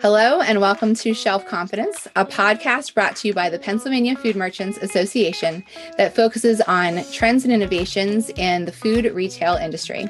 Hello, and welcome to Shelf Confidence, a podcast brought to you by the Pennsylvania Food Merchants Association that focuses on trends and innovations in the food retail industry.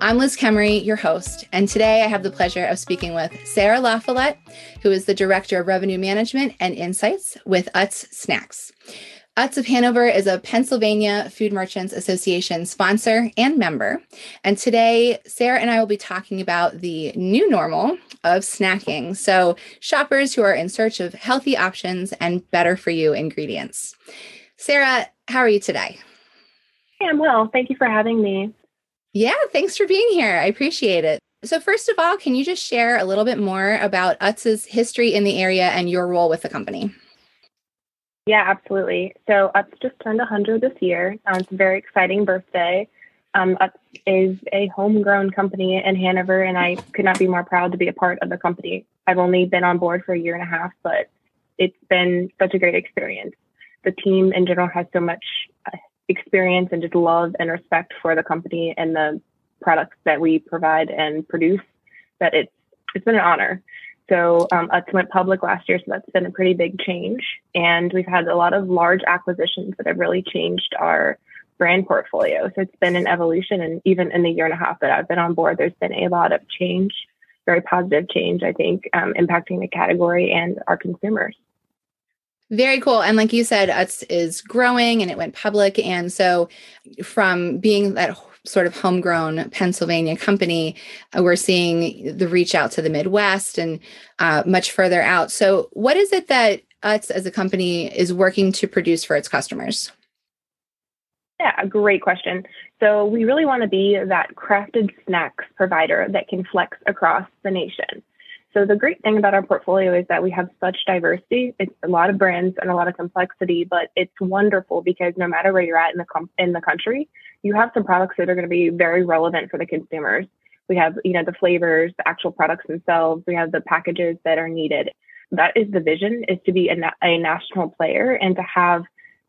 I'm Liz Kemery, your host, and today I have the pleasure of speaking with Sarah LaFollette, who is the Director of Revenue Management and Insights with Utz Snacks. Utz of Hanover is a Pennsylvania Food Merchants Association sponsor and member. And today, Sarah and I will be talking about the new normal of snacking. So, shoppers who are in search of healthy options and better for you ingredients. Sarah, how are you today? Hey, I am well. Thank you for having me. Yeah, thanks for being here. I appreciate it. So, first of all, can you just share a little bit more about Utz's history in the area and your role with the company? Yeah, absolutely. So Utz just turned 100 this year. Um, it's a very exciting birthday. Um, Utz is a homegrown company in Hanover, and I could not be more proud to be a part of the company. I've only been on board for a year and a half, but it's been such a great experience. The team in general has so much uh, experience and just love and respect for the company and the products that we provide and produce that it's it's been an honor. So um, Utz went public last year, so that's been a pretty big change. And we've had a lot of large acquisitions that have really changed our brand portfolio. So it's been an evolution. And even in the year and a half that I've been on board, there's been a lot of change, very positive change, I think, um, impacting the category and our consumers. Very cool. And like you said, Utz is growing and it went public. And so from being that sort of homegrown Pennsylvania company, uh, we're seeing the reach out to the Midwest and uh, much further out. So, what is it that Utz as a company is working to produce for its customers? Yeah, great question. So, we really want to be that crafted snacks provider that can flex across the nation. So the great thing about our portfolio is that we have such diversity. It's a lot of brands and a lot of complexity, but it's wonderful because no matter where you're at in the com- in the country, you have some products that are going to be very relevant for the consumers. We have, you know, the flavors, the actual products themselves. We have the packages that are needed. That is the vision: is to be a, a national player and to have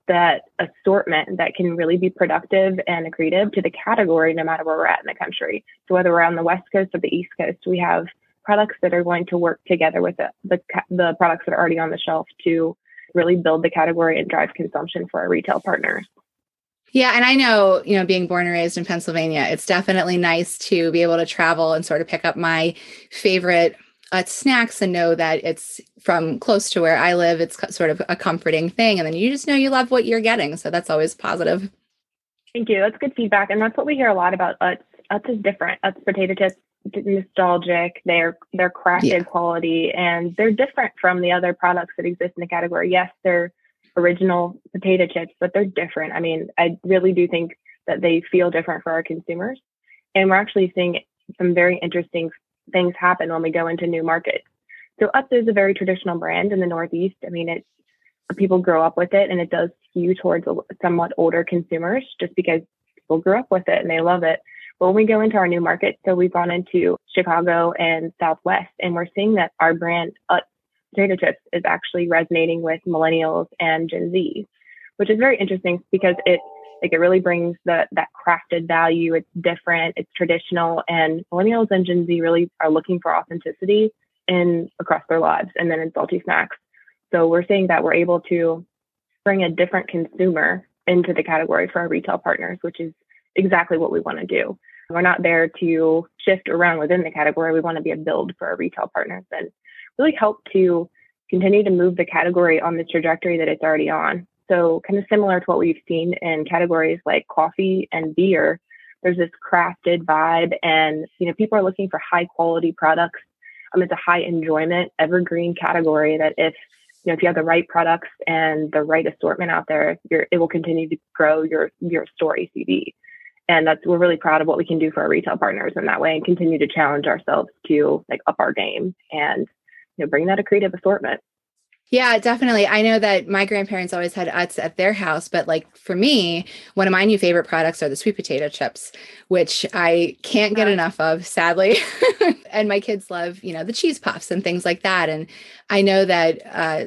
that assortment that can really be productive and accretive to the category, no matter where we're at in the country. So whether we're on the West Coast or the East Coast, we have products that are going to work together with the, the, the products that are already on the shelf to really build the category and drive consumption for our retail partners. Yeah, and I know, you know, being born and raised in Pennsylvania, it's definitely nice to be able to travel and sort of pick up my favorite uh, snacks and know that it's from close to where I live. It's sort of a comforting thing. And then you just know you love what you're getting. So that's always positive. Thank you. That's good feedback. And that's what we hear a lot about Utz. Utz is different. Utz potato chips nostalgic. They're they're crafted yeah. quality, and they're different from the other products that exist in the category. Yes, they're original potato chips, but they're different. I mean, I really do think that they feel different for our consumers. And we're actually seeing some very interesting things happen when we go into new markets. So Utz is a very traditional brand in the Northeast. I mean, it's people grow up with it and it does skew towards somewhat older consumers just because people grew up with it and they love it. But when we go into our new markets, so we've gone into Chicago and Southwest, and we're seeing that our brand, Utz, potato chips is actually resonating with millennials and Gen Z, which is very interesting because it like it really brings the that crafted value. It's different, it's traditional, and millennials and Gen Z really are looking for authenticity in across their lives and then in salty snacks. So we're seeing that we're able to bring a different consumer into the category for our retail partners, which is exactly what we want to do. We're not there to shift around within the category. We want to be a build for our retail partners and really help to continue to move the category on the trajectory that it's already on. So, kind of similar to what we've seen in categories like coffee and beer, there's this crafted vibe, and you know, people are looking for high quality products. Um, it's a high enjoyment, evergreen category that if you know if you have the right products and the right assortment out there, it will continue to grow your your store ACV. And that's we're really proud of what we can do for our retail partners in that way, and continue to challenge ourselves to like up our game and you know, bring that creative assortment. Yeah, definitely. I know that my grandparents always had Utz at their house, but like for me, one of my new favorite products are the sweet potato chips, which I can't get enough of, sadly. and my kids love, you know, the cheese puffs and things like that. And I know that uh,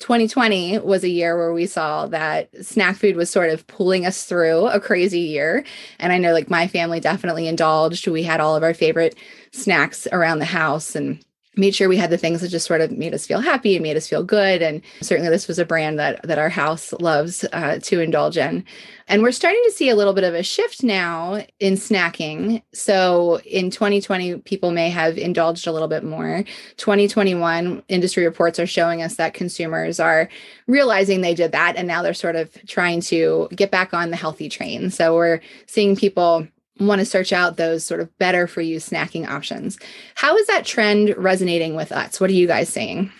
2020 was a year where we saw that snack food was sort of pulling us through a crazy year. And I know like my family definitely indulged. We had all of our favorite snacks around the house and made sure we had the things that just sort of made us feel happy and made us feel good. And certainly this was a brand that that our house loves uh, to indulge in. And we're starting to see a little bit of a shift now in snacking. So in 2020, people may have indulged a little bit more. 2021 industry reports are showing us that consumers are realizing they did that. And now they're sort of trying to get back on the healthy train. So we're seeing people want to search out those sort of better for you snacking options. How is that trend resonating with us? What are you guys seeing?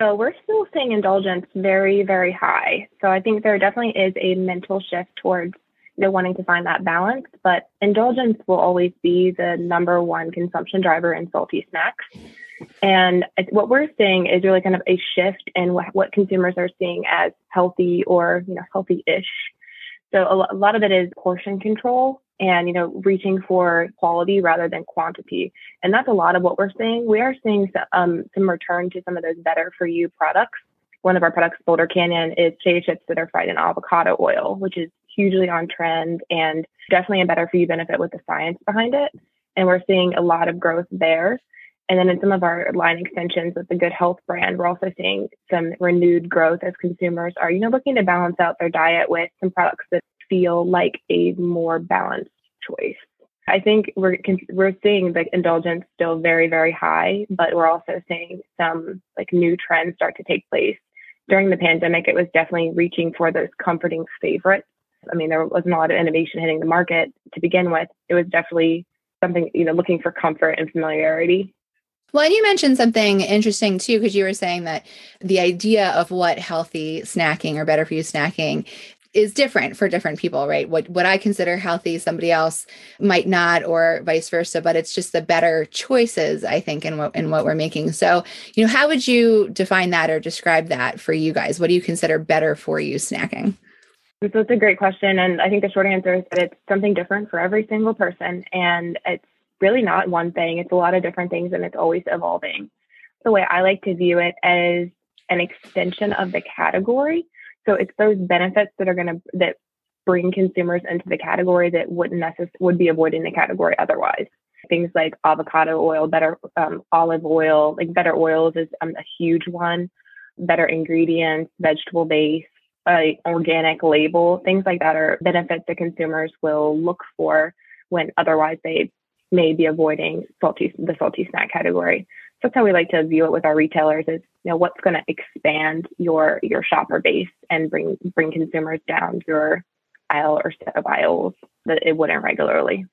So we're still seeing indulgence very, very high. So I think there definitely is a mental shift towards you know, wanting to find that balance, but indulgence will always be the number one consumption driver in salty snacks. And what we're seeing is really kind of a shift in what, what consumers are seeing as healthy or, you know, healthy-ish. So a, a lot of it is portion control and you know reaching for quality rather than quantity. And that's a lot of what we're seeing. We are seeing some, um, some return to some of those better for you products. One of our products boulder canyon is potato chips that are fried in avocado oil which is hugely on trend and definitely a better for you benefit with the science behind it. And we're seeing a lot of growth there. And then in some of our line extensions with the good health brand we're also seeing some renewed growth as consumers are you know looking to balance out their diet with some products that feel like a more balanced choice. I think we're we're seeing the indulgence still very very high, but we're also seeing some like new trends start to take place. During the pandemic, it was definitely reaching for those comforting favorites. I mean, there wasn't a lot of innovation hitting the market to begin with. It was definitely something you know looking for comfort and familiarity. Well, and you mentioned something interesting too, because you were saying that the idea of what healthy snacking or better for you snacking is different for different people, right? What what I consider healthy, somebody else might not, or vice versa. But it's just the better choices, I think, in what in what we're making. So, you know, how would you define that or describe that for you guys? What do you consider better for you snacking? So it's a great question, and I think the short answer is that it's something different for every single person, and it's really not one thing. It's a lot of different things, and it's always evolving. The way I like to view it as an extension of the category so it's those benefits that are going to that bring consumers into the category that wouldn't necessarily would be avoiding the category otherwise. Things like avocado oil, better um, olive oil, like better oils is um, a huge one. Better ingredients, vegetable base, uh, organic label, things like that are benefits that consumers will look for when otherwise they may be avoiding salty the salty snack category that's how we like to view it with our retailers is you know what's going to expand your your shopper base and bring bring consumers down your aisle or set of aisles that it wouldn't regularly.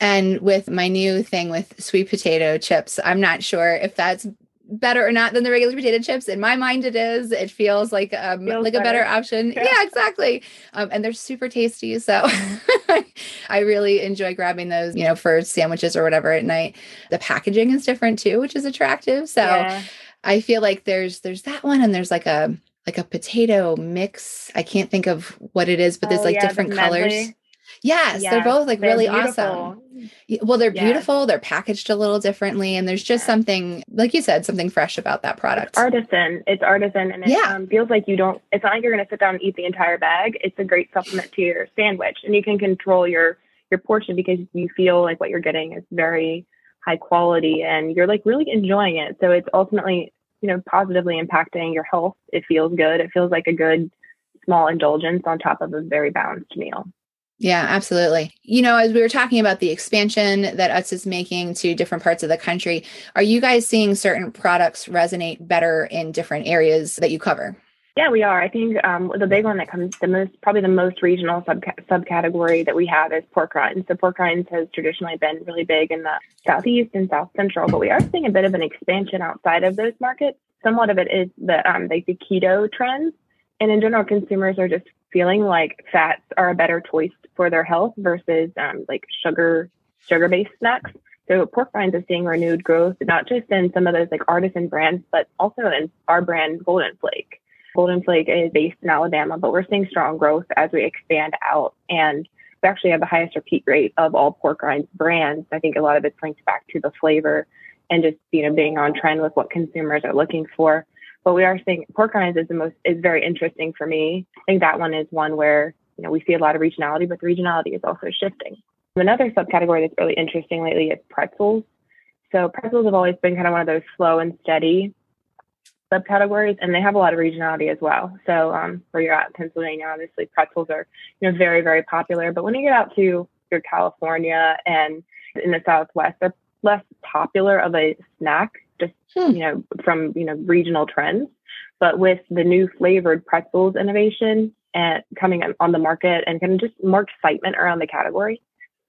And with my new thing with sweet potato chips i'm not sure if that's better or not than the regular potato chips. In my mind, it is. It feels like um, feels like better. a better option. Yeah, yeah exactly. Um, and they're super tasty. So I really enjoy grabbing those, you know, for sandwiches or whatever at night. The packaging is different too, which is attractive. So yeah. I feel like there's there's that one, and there's like a like a potato mix. I can't think of what it is, but there's oh, like yeah, different colors. Yes, yes, they're both like they're really beautiful. awesome. Well, they're yes. beautiful. They're packaged a little differently, and there's just something, like you said, something fresh about that product. It's artisan. It's artisan, and it yeah. um, feels like you don't. It's not like you're going to sit down and eat the entire bag. It's a great supplement to your sandwich, and you can control your your portion because you feel like what you're getting is very high quality, and you're like really enjoying it. So it's ultimately, you know, positively impacting your health. It feels good. It feels like a good small indulgence on top of a very balanced meal. Yeah, absolutely. You know, as we were talking about the expansion that Utz is making to different parts of the country, are you guys seeing certain products resonate better in different areas that you cover? Yeah, we are. I think um, the big one that comes the most, probably the most regional sub subcategory that we have is pork rinds. So pork rinds has traditionally been really big in the southeast and south central, but we are seeing a bit of an expansion outside of those markets. Somewhat of it is the um, like the keto trends, and in general, consumers are just feeling like fats are a better choice for their health versus um, like sugar sugar based snacks. So pork rinds is seeing renewed growth, not just in some of those like artisan brands, but also in our brand Golden Flake. Golden Flake is based in Alabama, but we're seeing strong growth as we expand out. And we actually have the highest repeat rate of all pork rinds brands. I think a lot of it's linked back to the flavor and just, you know, being on trend with what consumers are looking for. But we are seeing pork rinds is the most is very interesting for me. I think that one is one where you know we see a lot of regionality, but the regionality is also shifting. Another subcategory that's really interesting lately is pretzels. So pretzels have always been kind of one of those slow and steady subcategories, and they have a lot of regionality as well. So um, where you're at in Pennsylvania, obviously pretzels are you know very very popular. But when you get out to your California and in the Southwest, they're less popular of a snack, just hmm. you know from you know regional trends. But with the new flavored pretzels innovation and coming on the market and kind of just more excitement around the category,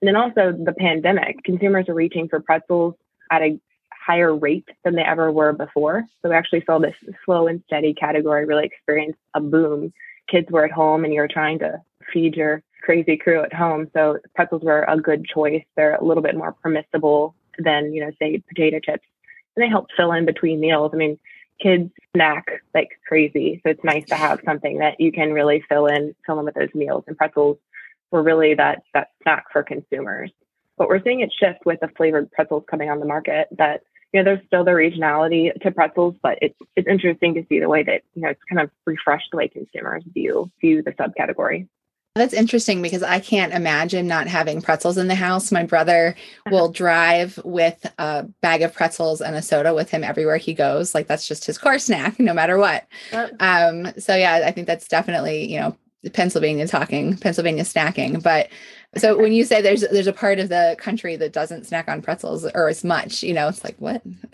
and then also the pandemic, consumers are reaching for pretzels at a higher rate than they ever were before. So we actually saw this slow and steady category really experience a boom. Kids were at home and you were trying to feed your crazy crew at home. So pretzels were a good choice. They're a little bit more permissible than, you know, say potato chips. And they help fill in between meals. I mean, kids snack like crazy. So it's nice to have something that you can really fill in, fill in with those meals. And pretzels were really that that snack for consumers. But we're seeing it shift with the flavored pretzels coming on the market that you know, there's still the regionality to pretzels, but it's it's interesting to see the way that you know it's kind of refreshed the way consumers view view the subcategory. That's interesting because I can't imagine not having pretzels in the house. My brother will drive with a bag of pretzels and a soda with him everywhere he goes. Like that's just his car snack, no matter what. Um, so yeah, I think that's definitely you know Pennsylvania talking, Pennsylvania snacking. But so when you say there's there's a part of the country that doesn't snack on pretzels or as much, you know, it's like what?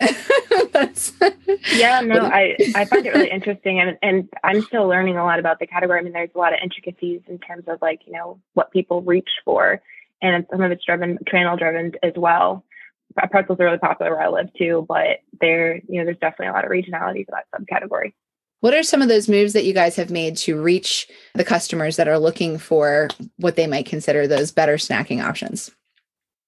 yeah, no, I I find it really interesting, and and I'm still learning a lot about the category. I mean, there's a lot of intricacies in terms of like you know what people reach for, and some of it's driven channel driven as well. Pretzels are really popular where I live too, but there you know there's definitely a lot of regionality to that subcategory. What are some of those moves that you guys have made to reach the customers that are looking for what they might consider those better snacking options?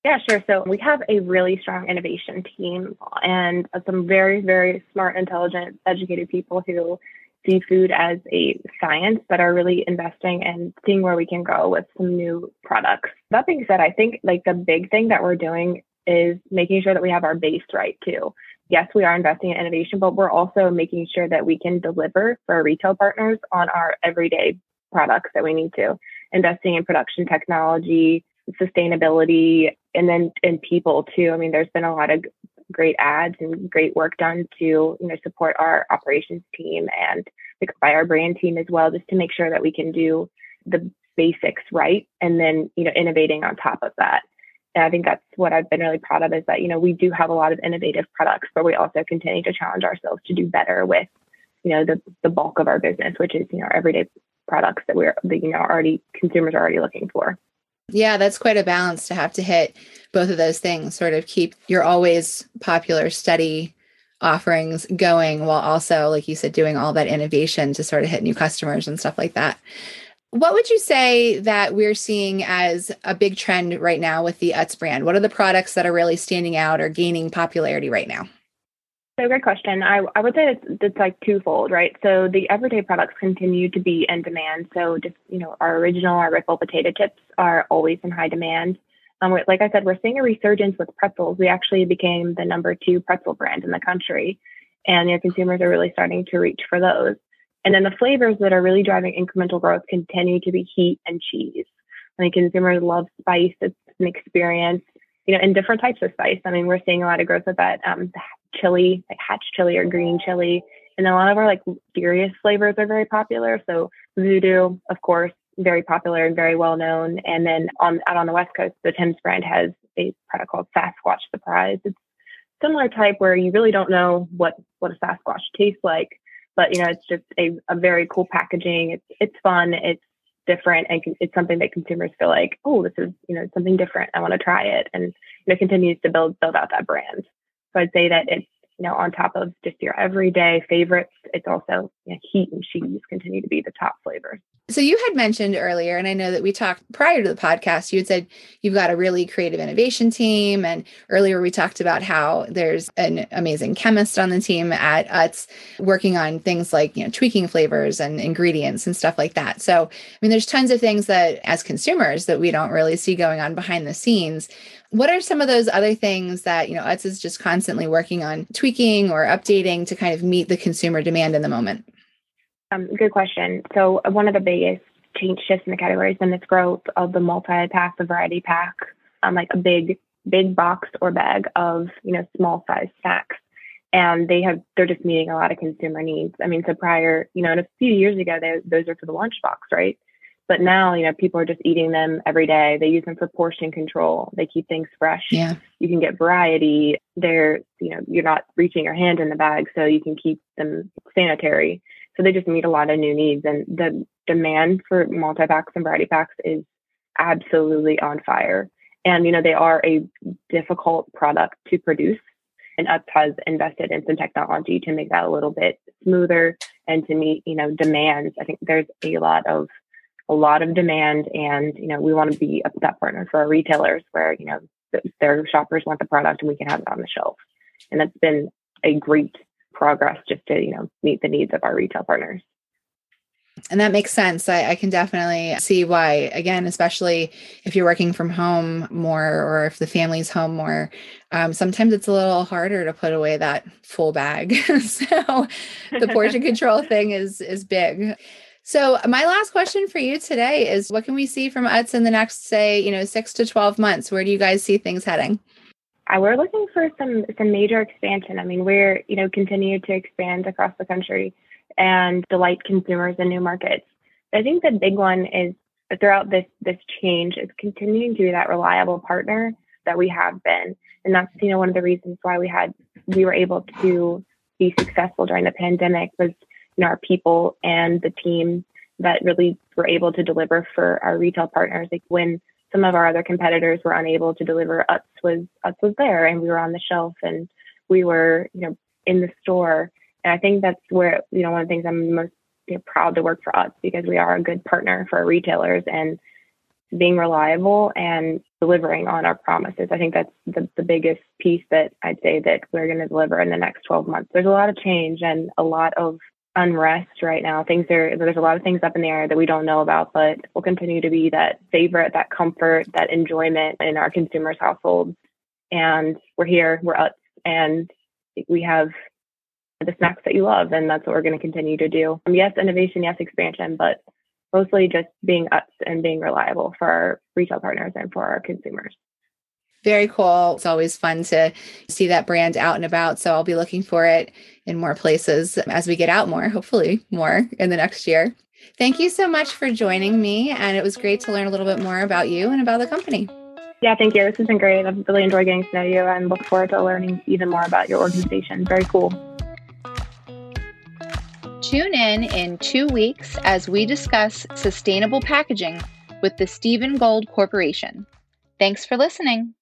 Yeah, sure. So we have a really strong innovation team and some very, very smart, intelligent, educated people who see food as a science that are really investing and seeing where we can go with some new products. That being said, I think like the big thing that we're doing is making sure that we have our base right too yes, we are investing in innovation, but we're also making sure that we can deliver for our retail partners on our everyday products that we need to. Investing in production technology, sustainability, and then in people too. I mean, there's been a lot of great ads and great work done to you know support our operations team and by our brand team as well, just to make sure that we can do the basics right and then you know innovating on top of that. And I think that's what I've been really proud of is that, you know, we do have a lot of innovative products, but we also continue to challenge ourselves to do better with, you know, the, the bulk of our business, which is, you know, everyday products that we're, that, you know, already consumers are already looking for. Yeah, that's quite a balance to have to hit both of those things, sort of keep your always popular, steady offerings going while also, like you said, doing all that innovation to sort of hit new customers and stuff like that. What would you say that we're seeing as a big trend right now with the Utz brand? What are the products that are really standing out or gaining popularity right now? So great question. I, I would say it's, it's like twofold, right? So the everyday products continue to be in demand. So just, you know, our original, our Ripple potato chips are always in high demand. Um, like I said, we're seeing a resurgence with pretzels. We actually became the number two pretzel brand in the country. And your consumers are really starting to reach for those. And then the flavors that are really driving incremental growth continue to be heat and cheese. I mean, consumers love spice. It's an experience, you know, and different types of spice. I mean, we're seeing a lot of growth with that um, chili, like hatch chili or green chili. And a lot of our like serious flavors are very popular. So voodoo, of course, very popular and very well known. And then on out on the West Coast, the Tim's brand has a product called Sasquatch Surprise. It's similar type where you really don't know what what a Sasquatch tastes like, but you know it's just a, a very cool packaging. It's it's fun. It's different and it's something that consumers feel like oh this is you know something different. I want to try it. And you know continues to build build out that brand. So i'd say that it's you know on top of just your everyday favorites it's also you know, heat and cheese continue to be the top flavors so you had mentioned earlier, and I know that we talked prior to the podcast, you had said you've got a really creative innovation team. And earlier we talked about how there's an amazing chemist on the team at Utz working on things like, you know, tweaking flavors and ingredients and stuff like that. So, I mean, there's tons of things that as consumers that we don't really see going on behind the scenes. What are some of those other things that, you know, Utz is just constantly working on tweaking or updating to kind of meet the consumer demand in the moment? Um, good question. So uh, one of the biggest change shifts in the category has been this growth of the multi-pack, the variety pack, um, like a big big box or bag of you know small size snacks and they have they're just meeting a lot of consumer needs i mean so prior you know and a few years ago they, those are for the lunchbox right but now you know people are just eating them every day. They use them for portion control. They keep things fresh. Yeah. You can get variety they're you know you're not reaching your hand in the bag so you can keep them sanitary. So they just meet a lot of new needs and the demand for multi-packs and variety packs is absolutely on fire. And, you know, they are a difficult product to produce. And Utz has invested in some technology to make that a little bit smoother and to meet, you know, demands. I think there's a lot of a lot of demand and, you know, we want to be a step partner for our retailers where, you know, their shoppers want the product and we can have it on the shelf. And that's been a great progress just to, you know, meet the needs of our retail partners. And that makes sense. I, I, can definitely see why, again, especially if you're working from home more or if the family's home more, um, sometimes it's a little harder to put away that full bag. so the portion control thing is is big. So my last question for you today is what can we see from Utz in the next, say, you know, six to 12 months? Where do you guys see things heading? Uh, we're looking for some some major expansion. I mean, we're, you know, continue to expand across the country and delight consumers in new markets. I think the big one is throughout this this change is continuing to be that reliable partner that we have been. And that's, you know, one of the reasons why we had we were able to be successful during the pandemic was you know our people and the team that really were able to deliver for our retail partners. Like when some of our other competitors were unable to deliver, Utz was Utz was there and we were on the shelf and we were, you know, in the store and I think that's where, you know, one of the things I'm most you know, proud to work for Utz because we are a good partner for our retailers and being reliable and delivering on our promises. I think that's the, the biggest piece that I'd say that we're going to deliver in the next 12 months. There's a lot of change and a lot of unrest right now. Things are, there's a lot of things up in the air that we don't know about, but we'll continue to be that favorite, that comfort, that enjoyment in our consumers' households. And we're here, we're Utz, and we have the snacks that you love. And that's what we're going to continue to do. Um, yes, innovation, yes, expansion, but mostly just being Utz and being reliable for our retail partners and for our consumers. Very cool. It's always fun to see that brand out and about. So I'll be looking for it in more places as we get out more, hopefully more in the next year. Thank you so much for joining me. And it was great to learn a little bit more about you and about the company. Yeah, thank you. This has been great. I've really enjoyed getting to know you and look forward to learning even more about your organization. Very cool. Tune in in two weeks as we discuss sustainable packaging with the Stephen Gould Corporation. Thanks for listening.